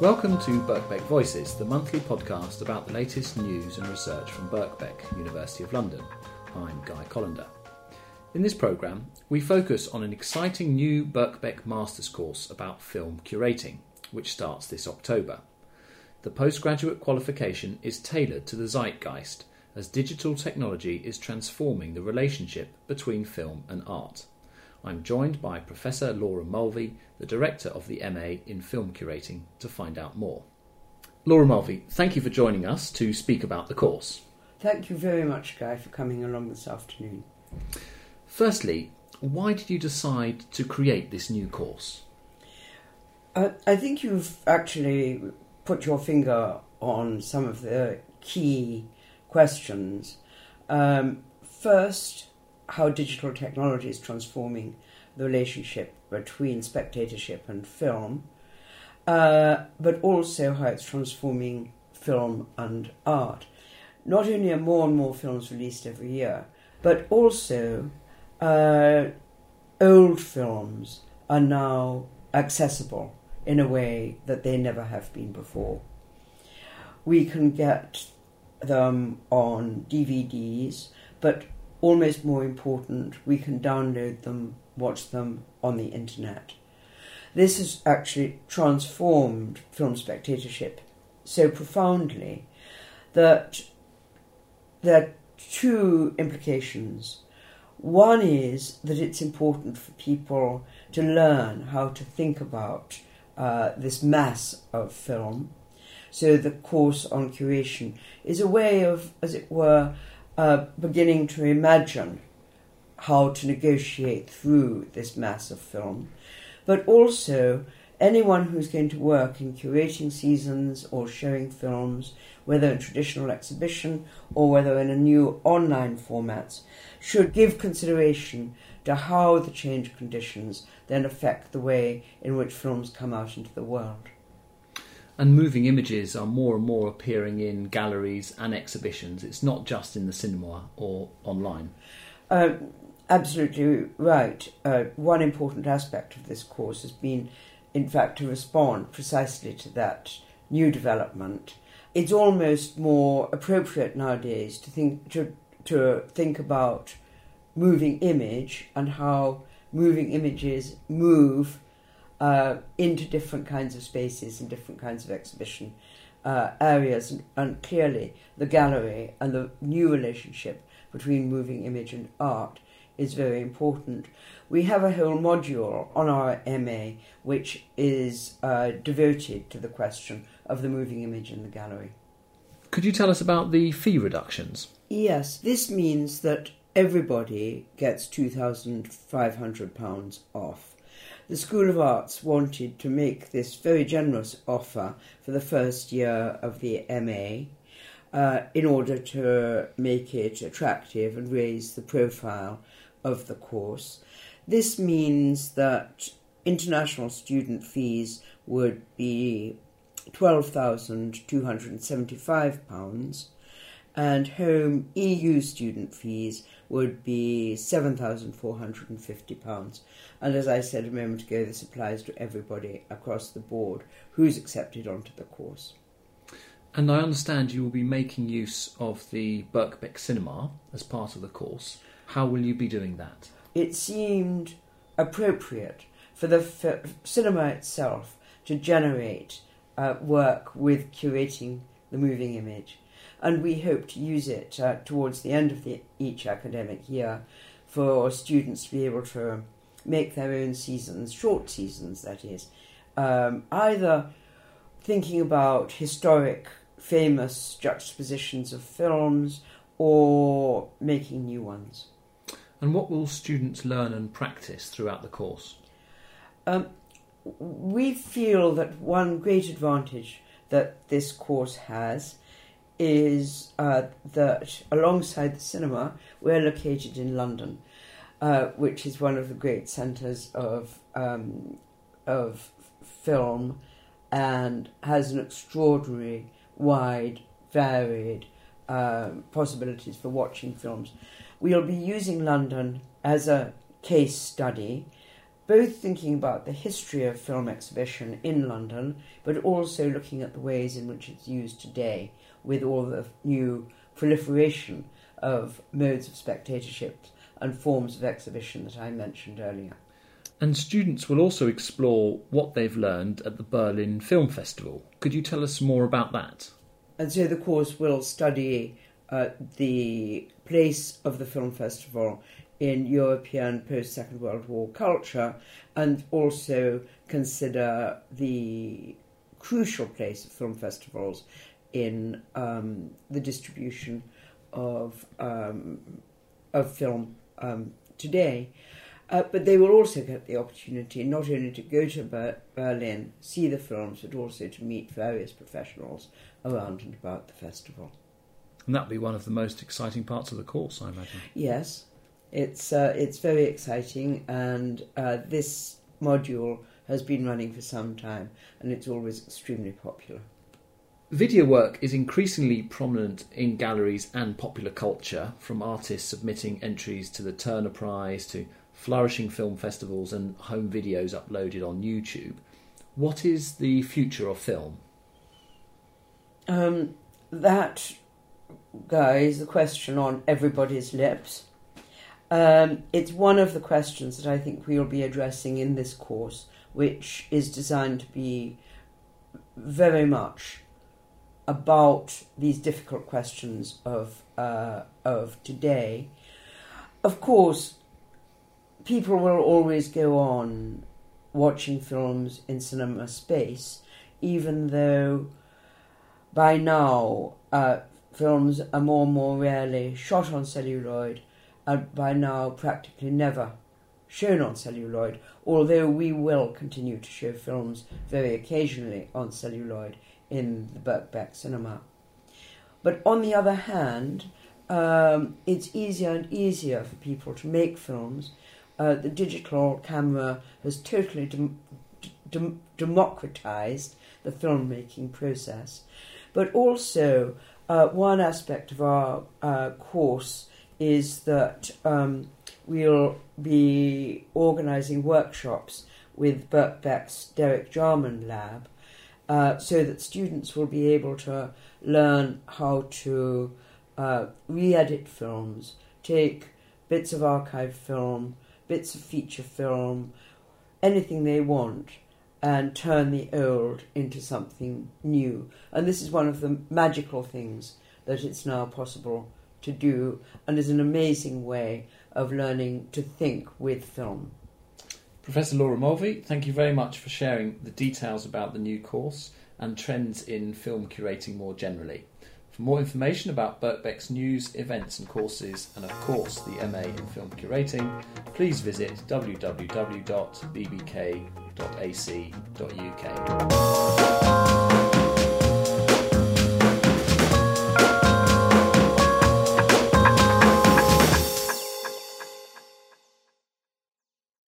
Welcome to Birkbeck Voices, the monthly podcast about the latest news and research from Birkbeck, University of London. I'm Guy Collender. In this programme, we focus on an exciting new Birkbeck Masters course about film curating, which starts this October. The postgraduate qualification is tailored to the zeitgeist as digital technology is transforming the relationship between film and art. I'm joined by Professor Laura Mulvey, the Director of the MA in Film Curating, to find out more. Laura Mulvey, thank you for joining us to speak about the course. Thank you very much, Guy, for coming along this afternoon. Firstly, why did you decide to create this new course? Uh, I think you've actually put your finger on some of the key questions. Um, first, how digital technology is transforming the relationship between spectatorship and film, uh, but also how it's transforming film and art. Not only are more and more films released every year, but also uh, old films are now accessible in a way that they never have been before. We can get them on DVDs, but almost more important, we can download them, watch them on the internet. This has actually transformed film spectatorship so profoundly that there are two implications. One is that it's important for people to learn how to think about uh, this mass of film. So the course on curation is a way of, as it were, uh, beginning to imagine how to negotiate through this mass of film, but also anyone who's going to work in curating seasons or showing films, whether in traditional exhibition or whether in a new online formats, should give consideration to how the change conditions then affect the way in which films come out into the world. And moving images are more and more appearing in galleries and exhibitions. It's not just in the cinema or online. Uh, absolutely right. Uh, one important aspect of this course has been, in fact, to respond precisely to that new development. It's almost more appropriate nowadays to think to to think about moving image and how moving images move uh, into different kinds of spaces and different kinds of exhibition uh, areas, and, and, clearly the gallery and the new relationship between moving image and art is very important. We have a whole module on our MA which is uh, devoted to the question of the moving image in the gallery. Could you tell us about the fee reductions? Yes, this means that everybody gets £2,500 off. The School of Arts wanted to make this very generous offer for the first year of the MA uh, in order to make it attractive and raise the profile of the course. This means that international student fees would be £12,275 and home EU student fees would be £7,450. And as I said a moment ago, this applies to everybody across the board who's accepted onto the course. And I understand you will be making use of the Birkbeck Cinema as part of the course. How will you be doing that? It seemed appropriate for the f- cinema itself to generate uh, work with curating the moving image and we hope to use it uh, towards the end of the, each academic year for students to be able to make their own seasons, short seasons that is, um, either thinking about historic, famous juxtapositions of films or making new ones. And what will students learn and practice throughout the course? Um, we feel that one great advantage that this course has is uh, that alongside the cinema, we're located in London, uh, which is one of the great centres of um, of film, and has an extraordinary, wide, varied um, possibilities for watching films. We'll be using London as a case study both thinking about the history of film exhibition in London, but also looking at the ways in which it's used today with all the new proliferation of modes of spectatorship and forms of exhibition that I mentioned earlier. And students will also explore what they've learned at the Berlin Film Festival. Could you tell us more about that? And so the course will study uh, the place of the film festival in European post Second World War culture and also consider the crucial place of film festivals in um, the distribution of, um, of film um, today. Uh, but they will also get the opportunity not only to go to Ber- Berlin, see the films, but also to meet various professionals around and about the festival. And that'll be one of the most exciting parts of the course, I imagine. Yes, it's uh, it's very exciting, and uh, this module has been running for some time, and it's always extremely popular. Video work is increasingly prominent in galleries and popular culture, from artists submitting entries to the Turner Prize to flourishing film festivals and home videos uploaded on YouTube. What is the future of film? Um, that, guys, the question on everybody's lips. Um, it's one of the questions that I think we'll be addressing in this course, which is designed to be very much about these difficult questions of uh, of today. Of course, people will always go on watching films in cinema space, even though by now uh, films are more and more rarely shot on celluloid and by now practically never shown on celluloid, although we will continue to show films very occasionally on celluloid in the Birkbeck cinema. But on the other hand, um, it's easier and easier for people to make films. Uh, the digital camera has totally dem- dem- democratized the filmmaking process. But also, uh, one aspect of our uh, course is that um, we'll be organising workshops with Birkbeck's Derek Jarman Lab uh, so that students will be able to learn how to uh, re edit films, take bits of archive film, bits of feature film, anything they want, and turn the old into something new. And this is one of the magical things that it's now possible to do and is an amazing way of learning to think with film. Professor Laura Mulvey, thank you very much for sharing the details about the new course and trends in film curating more generally. For more information about Birkbeck's news, events, and courses, and of course the MA in Film Curating, please visit www.bbk.ac.uk.